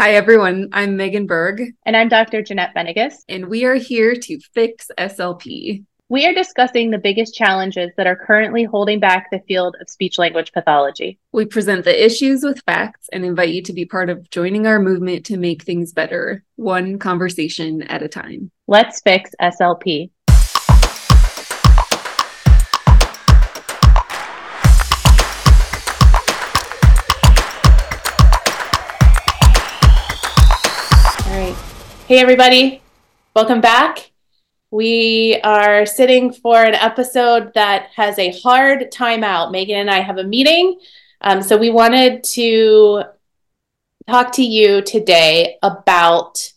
Hi, everyone. I'm Megan Berg. And I'm Dr. Jeanette Benigas. And we are here to fix SLP. We are discussing the biggest challenges that are currently holding back the field of speech language pathology. We present the issues with facts and invite you to be part of joining our movement to make things better, one conversation at a time. Let's fix SLP. Hey, everybody. Welcome back. We are sitting for an episode that has a hard timeout. Megan and I have a meeting. Um, so we wanted to talk to you today about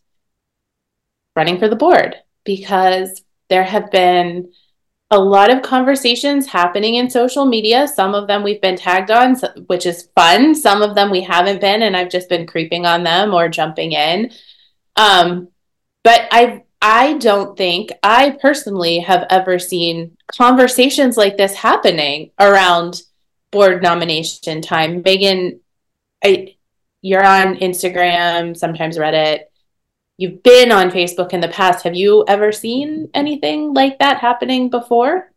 running for the board because there have been a lot of conversations happening in social media. Some of them we've been tagged on, which is fun. Some of them we haven't been, and I've just been creeping on them or jumping in. Um, but I I don't think I personally have ever seen conversations like this happening around board nomination time. Megan, I you're on Instagram, sometimes Reddit. You've been on Facebook in the past. Have you ever seen anything like that happening before?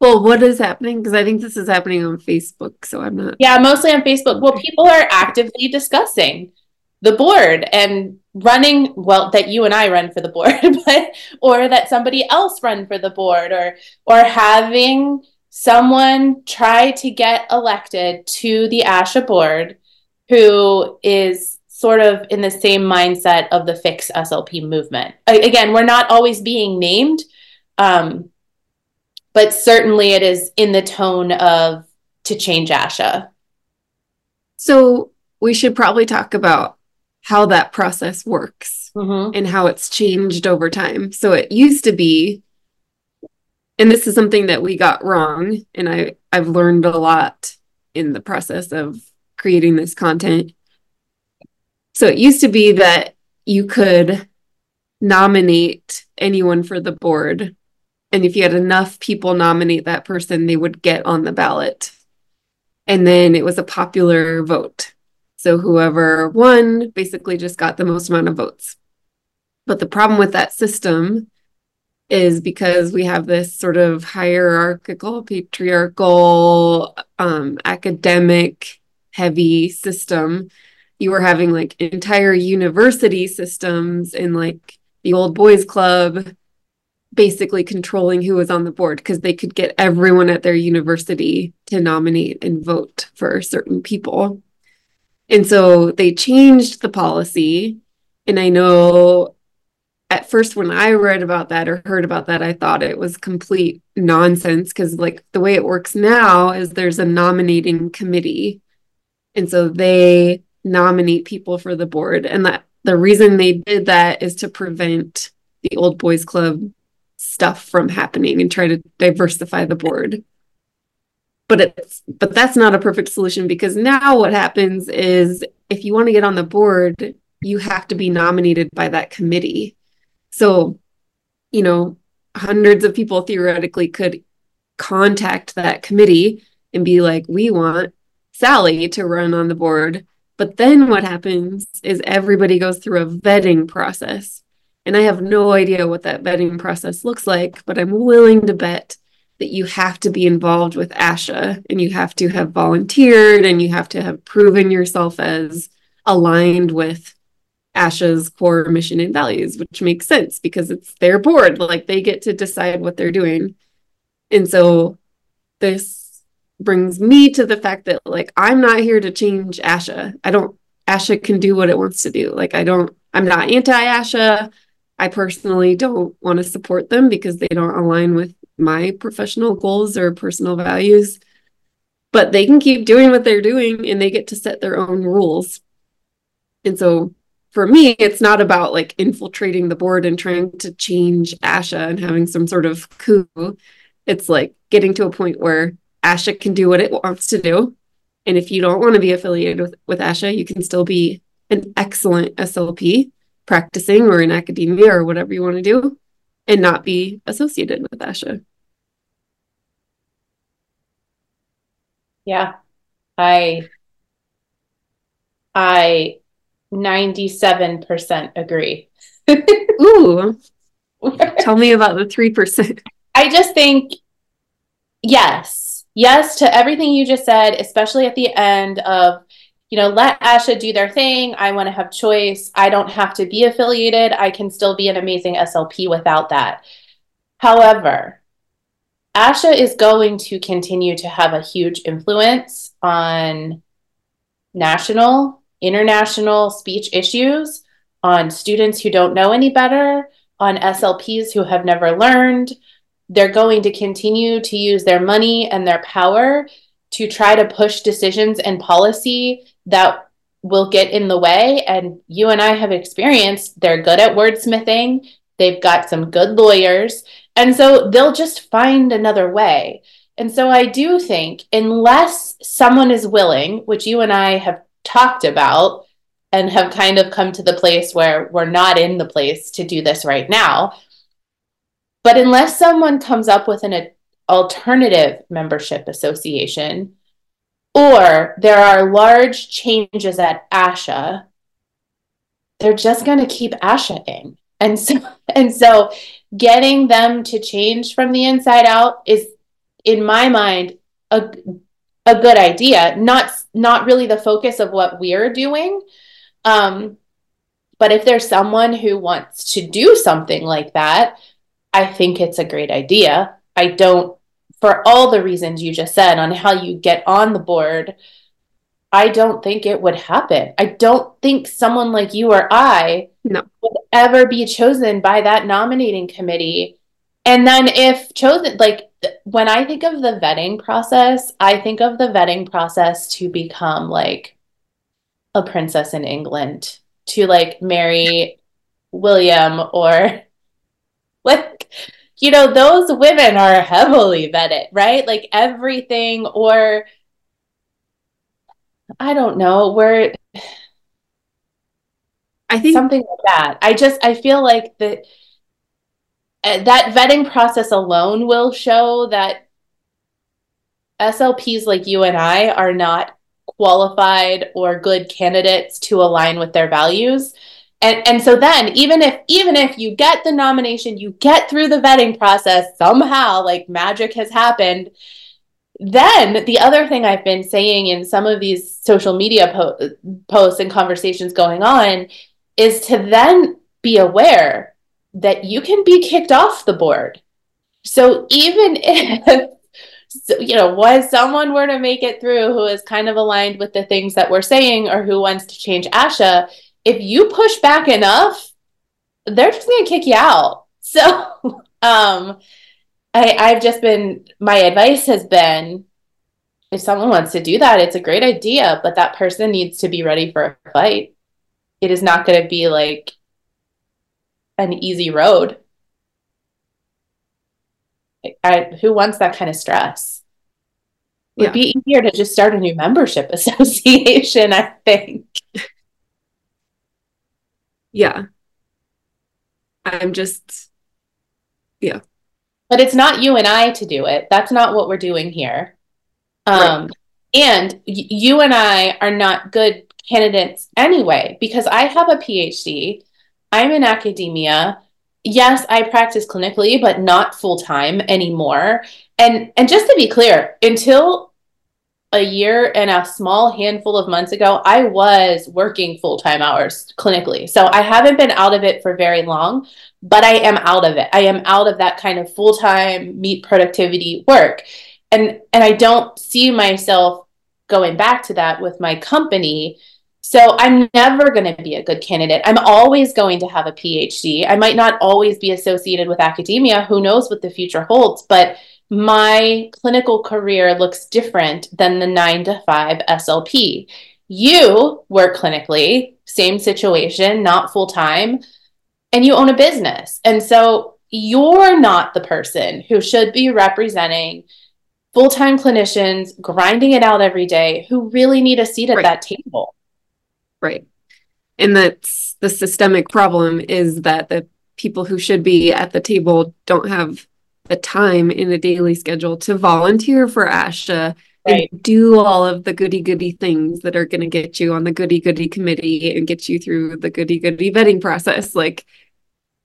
Well, what is happening? Because I think this is happening on Facebook, so I'm not. Yeah, mostly on Facebook. Well, people are actively discussing the board and running well that you and I run for the board but or that somebody else run for the board or or having someone try to get elected to the ASHA board who is sort of in the same mindset of the fix SLP movement. Again, we're not always being named um, but certainly it is in the tone of to change ASHA. So we should probably talk about how that process works mm-hmm. and how it's changed over time. So it used to be, and this is something that we got wrong, and I, I've learned a lot in the process of creating this content. So it used to be that you could nominate anyone for the board. And if you had enough people nominate that person, they would get on the ballot. And then it was a popular vote. So whoever won basically just got the most amount of votes. But the problem with that system is because we have this sort of hierarchical, patriarchal, um, academic heavy system. You were having like entire university systems in like the old boys club basically controlling who was on the board because they could get everyone at their university to nominate and vote for certain people. And so they changed the policy. And I know at first when I read about that or heard about that, I thought it was complete nonsense because, like, the way it works now is there's a nominating committee. And so they nominate people for the board. And that the reason they did that is to prevent the old boys club stuff from happening and try to diversify the board but it's but that's not a perfect solution because now what happens is if you want to get on the board you have to be nominated by that committee. So you know hundreds of people theoretically could contact that committee and be like we want sally to run on the board. But then what happens is everybody goes through a vetting process. And i have no idea what that vetting process looks like but i'm willing to bet that you have to be involved with ASHA and you have to have volunteered and you have to have proven yourself as aligned with ASHA's core mission and values, which makes sense because it's their board. Like they get to decide what they're doing. And so this brings me to the fact that like I'm not here to change ASHA. I don't ASHA can do what it wants to do. Like I don't I'm not anti-ASHA. I personally don't want to support them because they don't align with my professional goals or personal values but they can keep doing what they're doing and they get to set their own rules. And so for me it's not about like infiltrating the board and trying to change asha and having some sort of coup. It's like getting to a point where asha can do what it wants to do. And if you don't want to be affiliated with, with asha you can still be an excellent slp practicing or in academia or whatever you want to do and not be associated with ASHA. Yeah. I I 97% agree. Ooh. Tell me about the 3%. I just think, yes, yes to everything you just said, especially at the end of, you know, let ASHA do their thing. I want to have choice. I don't have to be affiliated. I can still be an amazing SLP without that. However, ASHA is going to continue to have a huge influence on national, international speech issues, on students who don't know any better, on SLPs who have never learned. They're going to continue to use their money and their power to try to push decisions and policy that will get in the way. And you and I have experienced they're good at wordsmithing, they've got some good lawyers. And so they'll just find another way. And so I do think, unless someone is willing, which you and I have talked about and have kind of come to the place where we're not in the place to do this right now, but unless someone comes up with an alternative membership association, or there are large changes at ASHA, they're just going to keep ASHA in. And so, and so getting them to change from the inside out is in my mind a, a good idea. Not not really the focus of what we're doing. Um, but if there's someone who wants to do something like that i think it's a great idea. I don't for all the reasons you just said on how you get on the board I don't think it would happen. I don't think someone like you or I no. would ever be chosen by that nominating committee. And then if chosen, like when I think of the vetting process, I think of the vetting process to become like a princess in England, to like marry William or like, you know, those women are heavily vetted, right? Like everything or I don't know where I think something like that. I just I feel like that uh, that vetting process alone will show that SLPs like you and I are not qualified or good candidates to align with their values. And and so then even if even if you get the nomination, you get through the vetting process somehow like magic has happened then the other thing I've been saying in some of these social media po- posts and conversations going on is to then be aware that you can be kicked off the board. So even if so, you know, was someone were to make it through who is kind of aligned with the things that we're saying or who wants to change ASHA, if you push back enough, they're just going to kick you out. So, um, I, I've just been, my advice has been if someone wants to do that, it's a great idea, but that person needs to be ready for a fight. It is not going to be like an easy road. I, who wants that kind of stress? It would yeah. be easier to just start a new membership association, I think. Yeah. I'm just, yeah but it's not you and I to do it. That's not what we're doing here. Um, right. And y- you and I are not good candidates anyway, because I have a PhD. I'm in academia. Yes, I practice clinically, but not full time anymore. And and just to be clear, until a year and a small handful of months ago, I was working full time hours clinically. So I haven't been out of it for very long, but I am out of it. I am out of that kind of full time meet productivity work. And, and I don't see myself going back to that with my company. So I'm never going to be a good candidate. I'm always going to have a PhD. I might not always be associated with academia. Who knows what the future holds? But my clinical career looks different than the nine to five SLP. You work clinically, same situation, not full time, and you own a business. And so you're not the person who should be representing full time clinicians grinding it out every day who really need a seat at right. that table. Right. And that's the systemic problem is that the people who should be at the table don't have the time in a daily schedule to volunteer for ASHA, right. and do all of the goody goody things that are going to get you on the goody goody committee and get you through the goody goody vetting process. Like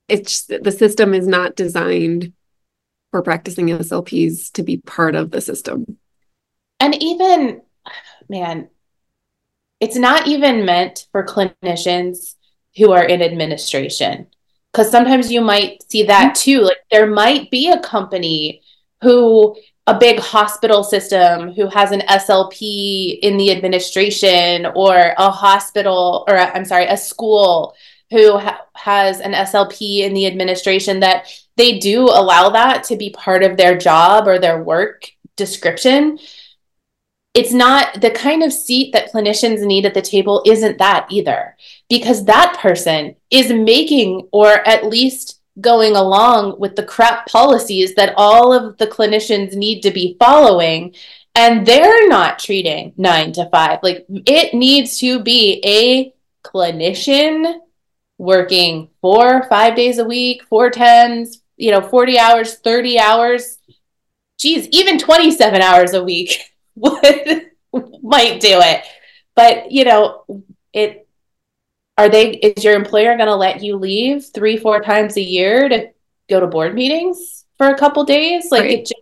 it's the system is not designed for practicing SLPs to be part of the system. And even, man, it's not even meant for clinicians who are in administration. Because sometimes you might see that mm-hmm. too. Like there might be a company who, a big hospital system who has an SLP in the administration, or a hospital, or I'm sorry, a school who ha- has an SLP in the administration that they do allow that to be part of their job or their work description it's not the kind of seat that clinicians need at the table isn't that either because that person is making or at least going along with the crap policies that all of the clinicians need to be following and they're not treating 9 to 5 like it needs to be a clinician working 4 5 days a week 4 tens you know 40 hours 30 hours geez even 27 hours a week would might do it. But you know, it are they is your employer going to let you leave three four times a year to go to board meetings for a couple days like right. it just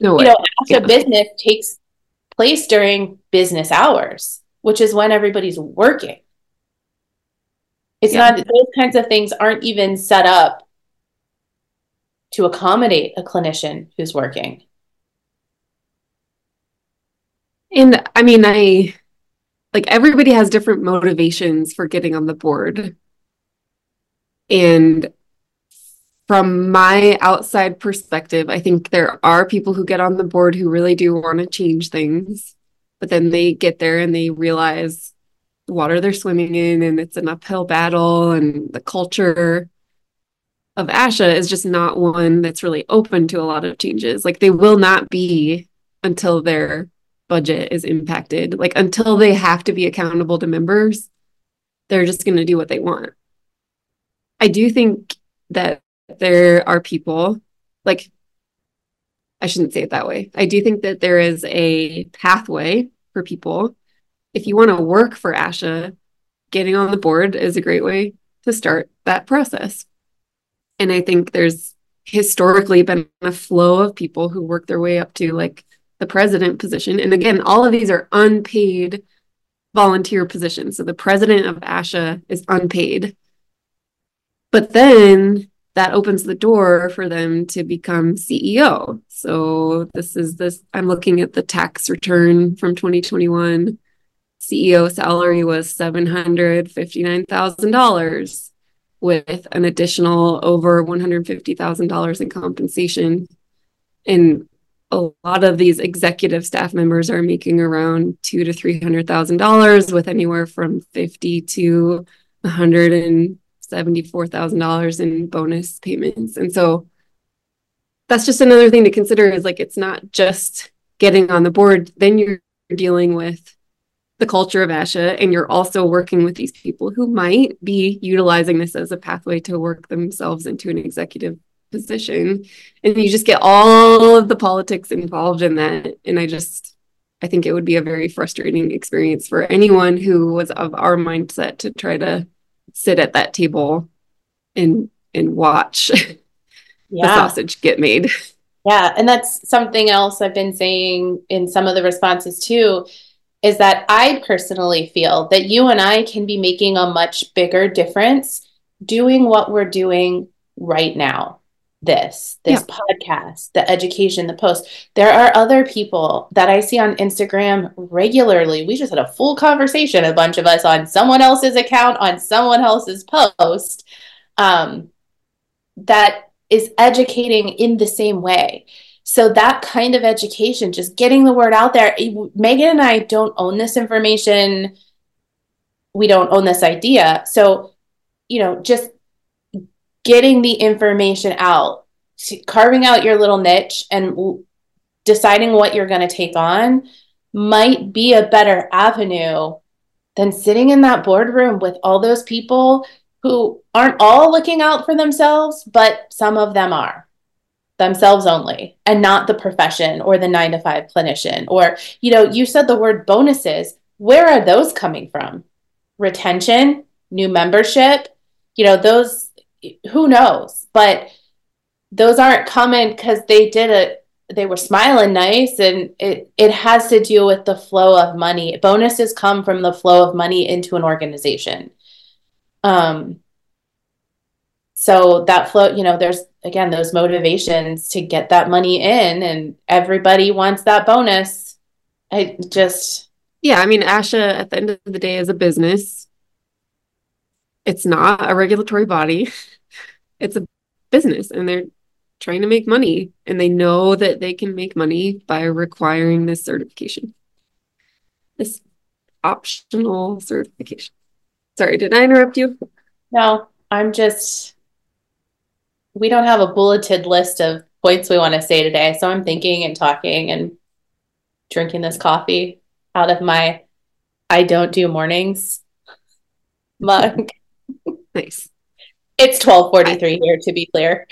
no you know after yeah. business takes place during business hours which is when everybody's working it's yeah. not those kinds of things aren't even set up to accommodate a clinician who's working and I mean, I like everybody has different motivations for getting on the board. And from my outside perspective, I think there are people who get on the board who really do want to change things, but then they get there and they realize the water they're swimming in and it's an uphill battle and the culture of ASHA is just not one that's really open to a lot of changes. Like they will not be until they're budget is impacted. Like until they have to be accountable to members, they're just going to do what they want. I do think that there are people like I shouldn't say it that way. I do think that there is a pathway for people. If you want to work for ASHA, getting on the board is a great way to start that process. And I think there's historically been a flow of people who work their way up to like the president position. And again, all of these are unpaid volunteer positions. So the president of ASHA is unpaid. But then that opens the door for them to become CEO. So this is this I'm looking at the tax return from 2021. CEO salary was $759,000 with an additional over $150,000 in compensation. And a lot of these executive staff members are making around two to three hundred thousand dollars with anywhere from fifty to one hundred and seventy-four thousand dollars in bonus payments. And so that's just another thing to consider is like it's not just getting on the board, then you're dealing with the culture of ASHA and you're also working with these people who might be utilizing this as a pathway to work themselves into an executive position and you just get all of the politics involved in that. And i just i think it would be a very frustrating experience for anyone who was of our mindset to try to sit at that table and and watch yeah. the sausage get made. Yeah and that's something else i've been saying in some of the responses too is that i personally feel that you and i can be making a much bigger difference doing what we're doing right now this, this yeah. podcast, the education, the post. There are other people that I see on Instagram regularly. We just had a full conversation, a bunch of us on someone else's account, on someone else's post, um, that is educating in the same way. So that kind of education, just getting the word out there. Megan and I don't own this information. We don't own this idea. So, you know, just getting the information out, carving out your little niche and deciding what you're going to take on might be a better avenue than sitting in that boardroom with all those people who aren't all looking out for themselves, but some of them are. themselves only and not the profession or the nine to five clinician. Or, you know, you said the word bonuses. Where are those coming from? Retention, new membership, you know, those, who knows? But those aren't coming because they did it they were smiling nice and it it has to do with the flow of money. Bonuses come from the flow of money into an organization. Um so that flow you know there's again those motivations to get that money in and everybody wants that bonus. I just yeah i mean asha at the end of the day is a business. It's not a regulatory body it's a business and they're trying to make money and they know that they can make money by requiring this certification this optional certification sorry did i interrupt you no i'm just we don't have a bulleted list of points we want to say today. So I'm thinking and talking and drinking this coffee out of my I don't do mornings mug. Nice. It's 12:43 here to be clear.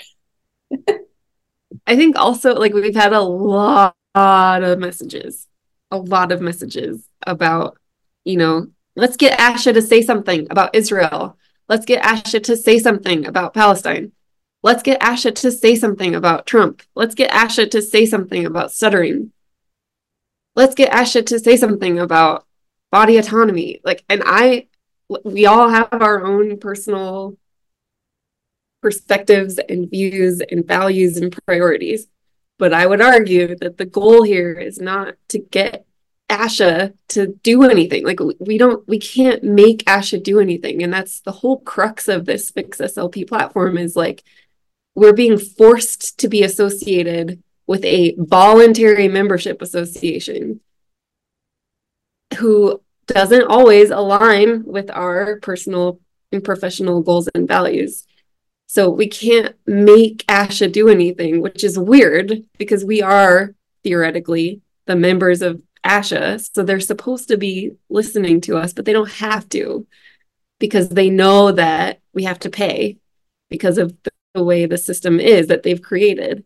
I think also like we've had a lot of messages, a lot of messages about, you know, let's get Asha to say something about Israel. Let's get Asha to say something about Palestine. Let's get Asha to say something about Trump. Let's get Asha to say something about stuttering. Let's get Asha to say something about body autonomy. Like, and I, we all have our own personal perspectives and views and values and priorities. But I would argue that the goal here is not to get Asha to do anything. Like we don't, we can't make Asha do anything. And that's the whole crux of this Fix SLP platform is like, we're being forced to be associated with a voluntary membership association who doesn't always align with our personal and professional goals and values. So we can't make ASHA do anything, which is weird because we are theoretically the members of ASHA. So they're supposed to be listening to us, but they don't have to because they know that we have to pay because of the way the system is that they've created.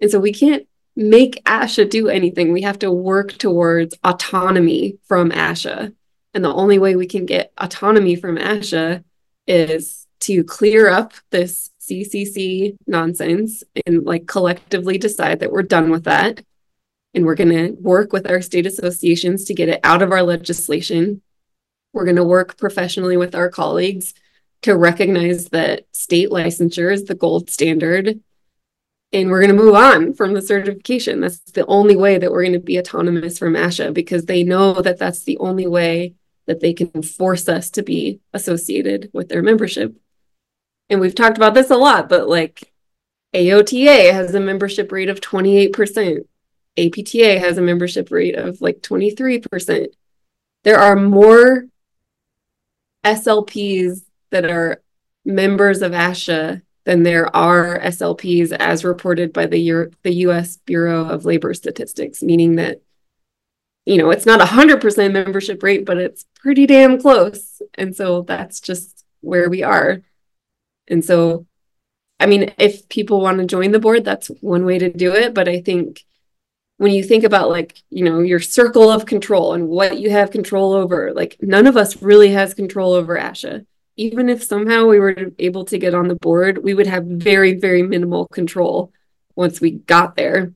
And so we can't make ASHA do anything. We have to work towards autonomy from ASHA. And the only way we can get autonomy from ASHA is to clear up this CCC nonsense and like collectively decide that we're done with that. And we're going to work with our state associations to get it out of our legislation. We're going to work professionally with our colleagues to recognize that state licensure is the gold standard and we're going to move on from the certification that's the only way that we're going to be autonomous from asha because they know that that's the only way that they can force us to be associated with their membership and we've talked about this a lot but like aota has a membership rate of 28% apta has a membership rate of like 23% there are more slps that are members of ASHA than there are SLPs as reported by the, Euro- the US Bureau of Labor Statistics, meaning that, you know, it's not a 100% membership rate, but it's pretty damn close. And so that's just where we are. And so, I mean, if people want to join the board, that's one way to do it. But I think when you think about like you know your circle of control and what you have control over like none of us really has control over asha even if somehow we were able to get on the board, we would have very, very minimal control once we got there.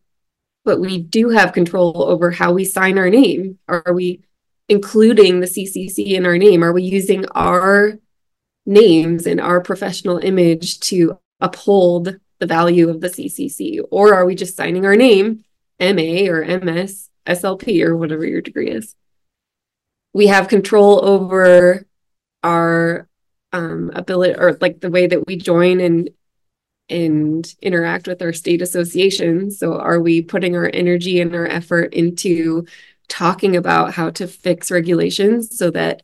But we do have control over how we sign our name. Are we including the CCC in our name? Are we using our names and our professional image to uphold the value of the CCC? Or are we just signing our name, MA or MS, SLP, or whatever your degree is? We have control over our um, ability or like the way that we join and and interact with our state associations. So are we putting our energy and our effort into talking about how to fix regulations so that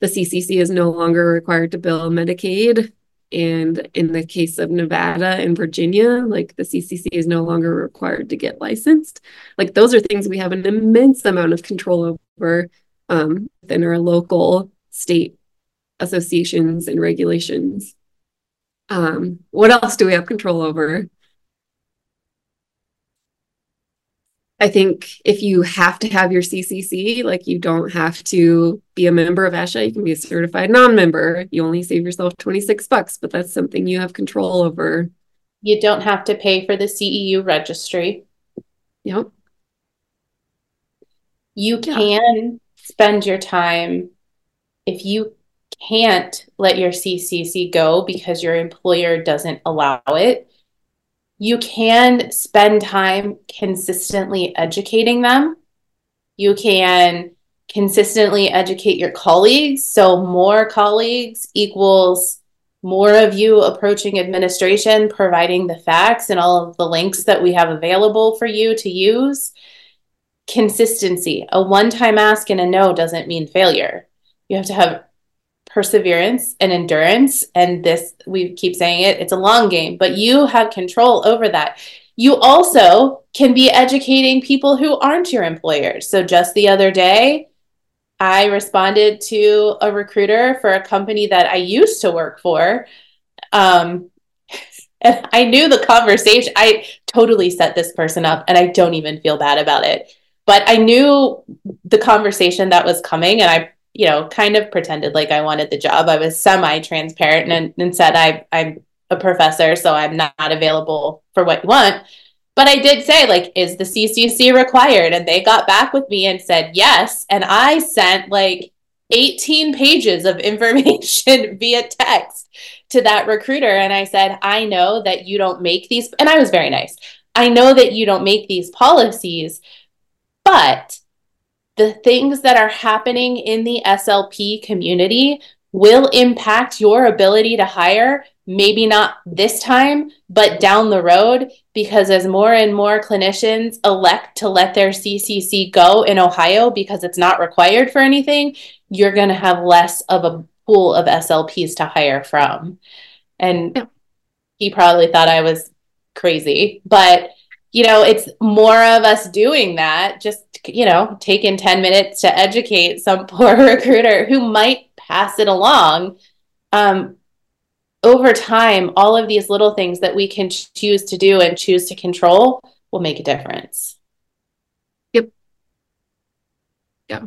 the CCC is no longer required to bill Medicaid? And in the case of Nevada and Virginia, like the CCC is no longer required to get licensed. Like those are things we have an immense amount of control over um, within our local state associations and regulations. Um, what else do we have control over? I think if you have to have your CCC, like you don't have to be a member of ASHA, you can be a certified non-member. You only save yourself 26 bucks, but that's something you have control over. You don't have to pay for the CEU registry. Yep. You can spend your time if you can't let your CCC go because your employer doesn't allow it you can spend time consistently educating them. You can consistently educate your colleagues. So, more colleagues equals more of you approaching administration, providing the facts and all of the links that we have available for you to use. Consistency. A one time ask and a no doesn't mean failure. You have to have perseverance and endurance. And this, we keep saying it, it's a long game, but you have control over that. You also can be educating people who aren't your employers. So just the other day, I responded to a recruiter for a company that I used to work for. Um, and I knew the conversation, I totally set this person up and I don't even feel bad about it. But I knew the conversation that was coming and I you know, kind of pretended like I wanted the job. I was semi transparent and, and said, I, I'm a professor, so I'm not available for what you want. But I did say, like, is the CCC required? And they got back with me and said yes. And I sent like 18 pages of information via text to that recruiter. And I said, I know that you don't make these, and I was very nice. I know that you don't make these policies, but the things that are happening in the SLP community will impact your ability to hire, maybe not this time, but down the road, because as more and more clinicians elect to let their CCC go in Ohio because it's not required for anything, you're going to have less of a pool of SLPs to hire from. And yeah. he probably thought I was crazy, but you know, it's more of us doing that, just, you know, taking 10 minutes to educate some poor recruiter who might pass it along. Um, over time, all of these little things that we can choose to do and choose to control will make a difference. Yep. Yeah.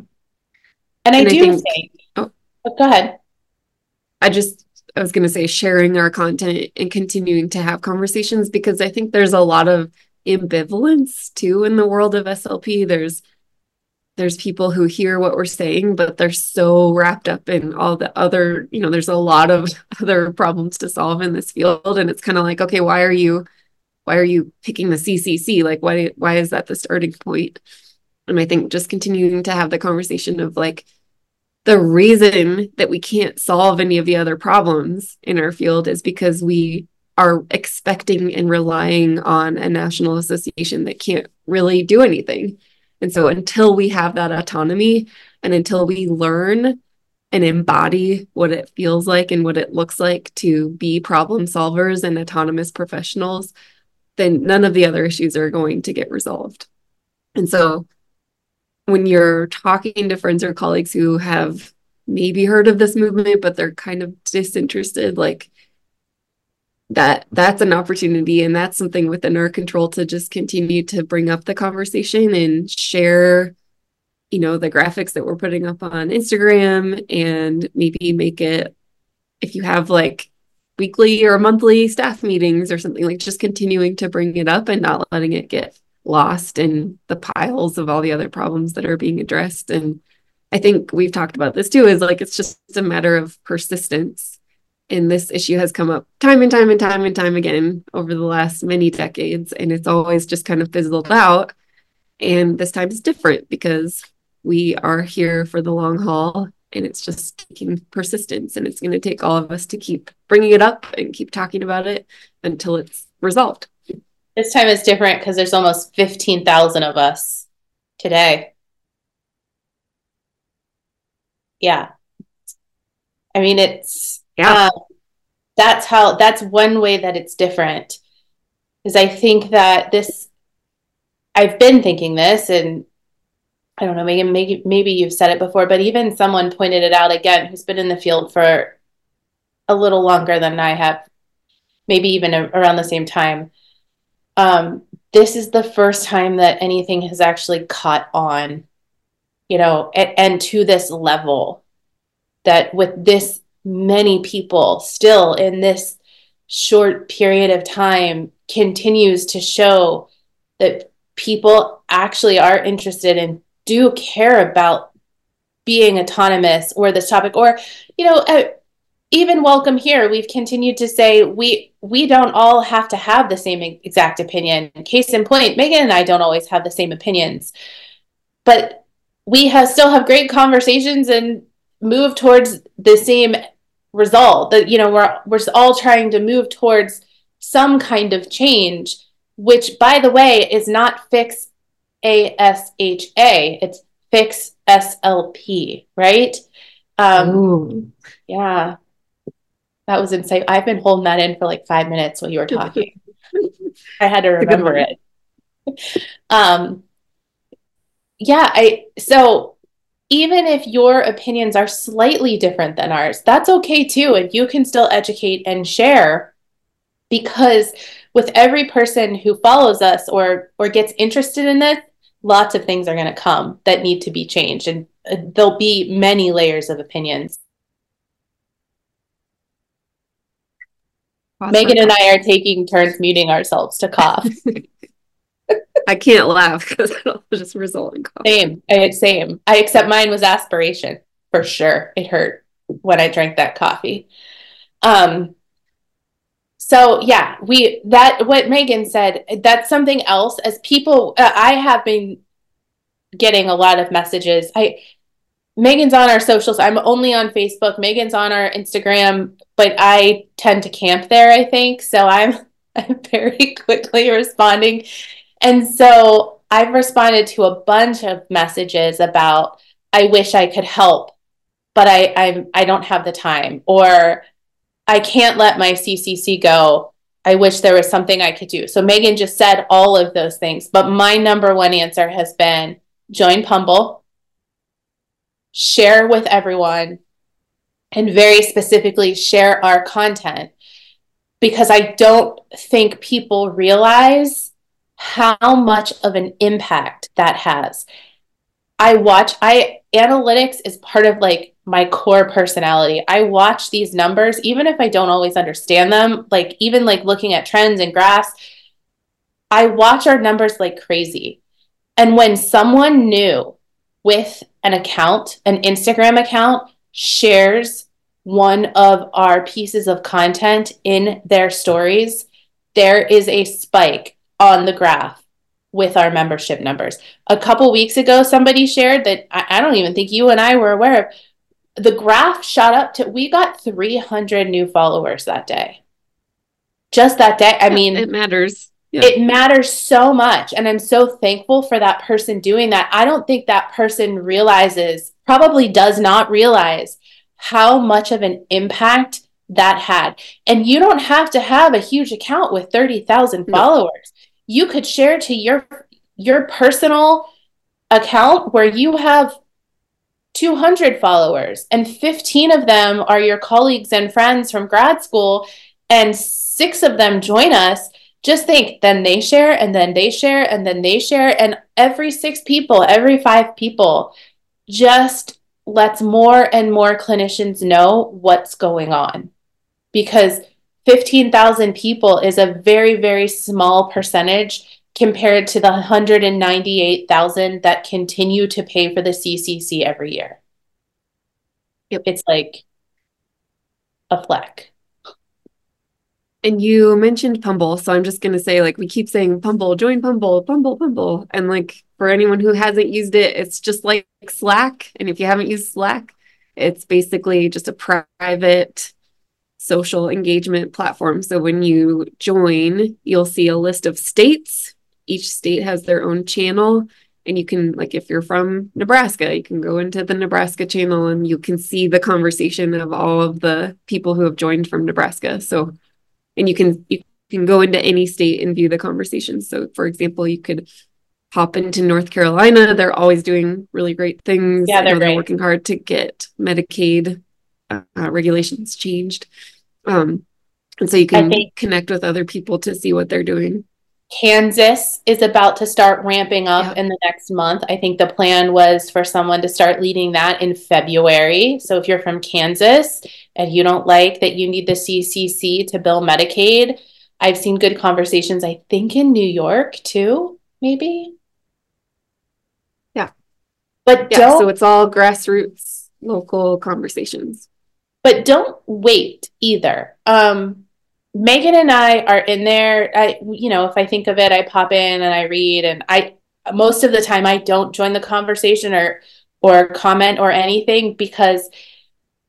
And, and I do think, think oh, oh, go ahead. I just I was going to say sharing our content and continuing to have conversations because I think there's a lot of ambivalence too in the world of SLP. There's there's people who hear what we're saying, but they're so wrapped up in all the other, you know, there's a lot of other problems to solve in this field. And it's kind of like, okay, why are you why are you picking the CCC? Like, why why is that the starting point? And I think just continuing to have the conversation of like the reason that we can't solve any of the other problems in our field is because we are expecting and relying on a national association that can't really do anything. And so until we have that autonomy and until we learn and embody what it feels like and what it looks like to be problem solvers and autonomous professionals, then none of the other issues are going to get resolved. And so when you're talking to friends or colleagues who have maybe heard of this movement, but they're kind of disinterested, like that that's an opportunity and that's something within our control to just continue to bring up the conversation and share you know the graphics that we're putting up on Instagram and maybe make it if you have like weekly or monthly staff meetings or something like just continuing to bring it up and not letting it get lost in the piles of all the other problems that are being addressed. And I think we've talked about this too is like it's just a matter of persistence and this issue has come up time and time and time and time again over the last many decades and it's always just kind of fizzled out. And this time is different because we are here for the long haul and it's just taking persistence and it's going to take all of us to keep bringing it up and keep talking about it until it's resolved. This time is different because there's almost 15,000 of us today. Yeah. I mean it's yeah. Um, that's how that's one way that it's different. Is I think that this I've been thinking this and I don't know, maybe, maybe maybe you've said it before, but even someone pointed it out again who's been in the field for a little longer than I have, maybe even around the same time. Um, this is the first time that anything has actually caught on, you know, and, and to this level that with this many people still in this short period of time continues to show that people actually are interested and do care about being autonomous or this topic or you know uh, even welcome here. We've continued to say we we don't all have to have the same exact opinion. Case in point megan and i don't always have the same opinions but we have still have great conversations and move towards the same result that you know we're we're all trying to move towards some kind of change which by the way is not fix ASHA it's fix SLP right? Um Ooh. yeah. That was insane. I've been holding that in for like 5 minutes while you were talking. I had to remember it. Um yeah I so even if your opinions are slightly different than ours, that's okay too. And you can still educate and share because with every person who follows us or or gets interested in this, lots of things are going to come that need to be changed and uh, there'll be many layers of opinions. Awesome. Megan and I are taking turns muting ourselves to cough. I can't laugh because it'll just result in cough. Same. I, same. I accept mine was aspiration for sure. It hurt when I drank that coffee. Um, so yeah, we that what Megan said. That's something else. As people, uh, I have been getting a lot of messages. I Megan's on our socials. I'm only on Facebook. Megan's on our Instagram, but I tend to camp there. I think so. I'm I'm very quickly responding and so I've responded to a bunch of messages about I wish I could help, but I I'm I don't have the time or I can't let my CCC go. I wish there was something I could do. So Megan just said all of those things, but my number one answer has been join Pumble, share with everyone, and very specifically share our content because I don't think people realize how much of an impact that has. I watch I analytics is part of like my core personality. I watch these numbers even if I don't always understand them, like even like looking at trends and graphs, I watch our numbers like crazy. And when someone new with an account, an Instagram account shares one of our pieces of content in their stories, there is a spike on the graph with our membership numbers. A couple weeks ago, somebody shared that I, I, don't even think you and I were aware of. The graph shot up to, we got 300 new followers that day. Just that day. I mean, it matters. Yeah. It matters so much. And I'm so thankful for that person doing that. I don't think that person realizes, probably does not realize how much of an impact that had. And you don't have to have a huge account with 30,000 followers you could share to your your personal account where you have 200 followers and 15 of them are your colleagues and friends from grad school and six of them join us. Just think then they share and then they share and then they share and every six people every five people just lets more and more clinicians know what's going on. Because 15,000 people is a very, very small percentage compared to the 198,000 that continue to pay for the CCC every year. Yep. It's like a fleck. And you mentioned Pumble, so I'm just going to say, like, we keep saying Pumble, join Pumble, Pumble, Pumble. And, like, for anyone who hasn't used it, it's just like Slack. And if you haven't used Slack, it's basically just a private social engagement platform. So when you join, you'll see a list of states. Each state has their own channel. And you can, like, if you're from Nebraska, you can go into the Nebraska channel and you can see the conversation of all of the people who have joined from Nebraska. So, and you can, you can go into any state and view the conversation. So, for example, you could hop into North Carolina. They're always doing really great things. Yeah, they're, they're working hard to get Medicaid uh, regulations changed. Um, and so you can connect with other people to see what they're doing. Kansas is about to start ramping up yeah. in the next month. I think the plan was for someone to start leading that in February. So if you're from Kansas and you don't like that you need the CCC to bill Medicaid, I've seen good conversations, I think in New York too, maybe. Yeah. But yeah, so it's all grassroots local conversations. But don't wait either. Um Megan and I are in there. I, you know, if I think of it, I pop in and I read, and I most of the time I don't join the conversation or or comment or anything because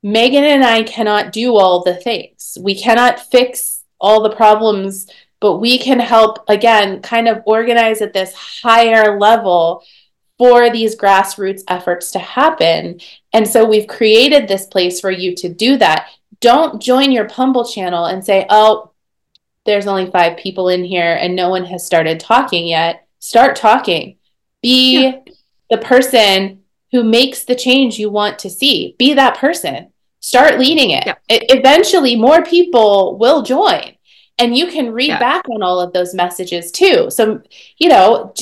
Megan and I cannot do all the things. We cannot fix all the problems, but we can help again, kind of organize at this higher level for these grassroots efforts to happen. And so we've created this place for you to do that. Don't join your Pumble channel and say, oh, there's only five people in here and no one has started talking yet. Start talking. Be yeah. the person who makes the change you want to see. Be that person. Start leading it. Yeah. it eventually, more people will join and you can read yeah. back on all of those messages too. So, you know,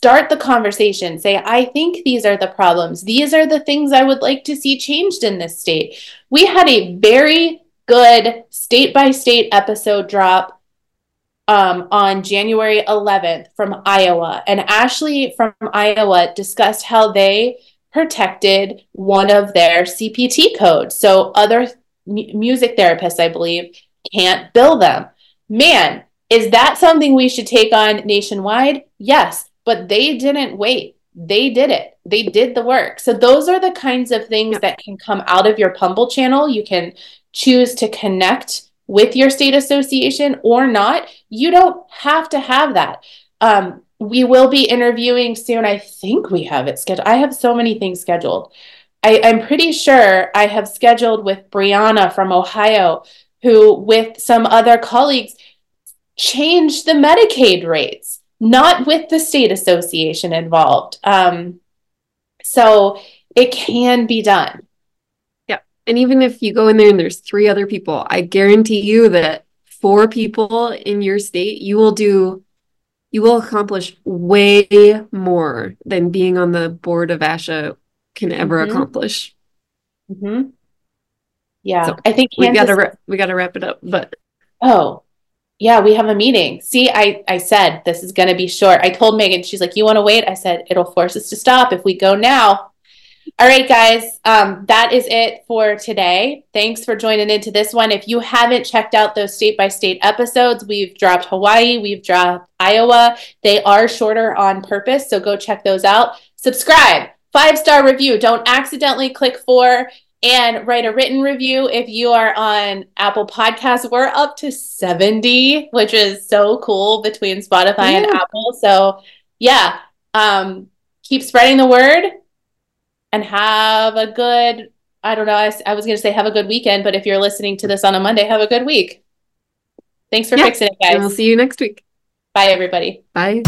start the conversation. Say, I think these are the problems. These are the things I would like to see changed in this state. We had a very good state by state episode drop um, on January 11th from Iowa. And Ashley from Iowa discussed how they protected one of their CPT codes. So other m- music therapists, I believe, can't bill them. Man, is that something we should take on nationwide? Yes but they didn't wait. They did it. They did the work. So those are the kinds of things that can come out of your Pumble channel. You can choose to connect with your state association or not. You don't have to have that. Um, we will be interviewing soon. I think we have it scheduled. I have so many things scheduled. I, am pretty sure I have scheduled with Brianna from Ohio, who, with some other colleagues, changed the Medicaid rates not with the state association involved. Um, so it can be done. Yeah. And even if you go in there and there's three other people, I guarantee you that four people in your state, you will do, you will accomplish way more than being on the board of ASHA can ever mm-hmm. accomplish. Mm-hmm. Yeah. So I think Kansas- we gotta, we gotta wrap it up, but. Oh, yeah, we have a meeting. See, I, I said this is going to be short. I told Megan, she's like, you want to wait? I said, it'll force us to stop if we go now. All right, guys, um, that is it for today. Thanks for joining into this one. If you haven't checked out those state by state episodes, we've dropped Hawaii, we've dropped Iowa. They are shorter on purpose, so go check those out. Subscribe, five star review. Don't accidentally click for and write a written review if you are on Apple Podcasts. We're up to 70, which is so cool between Spotify yeah. and Apple. So, yeah, um, keep spreading the word and have a good, I don't know, I, I was going to say have a good weekend, but if you're listening to this on a Monday, have a good week. Thanks for yeah. fixing it, guys. And we'll see you next week. Bye, everybody. Bye.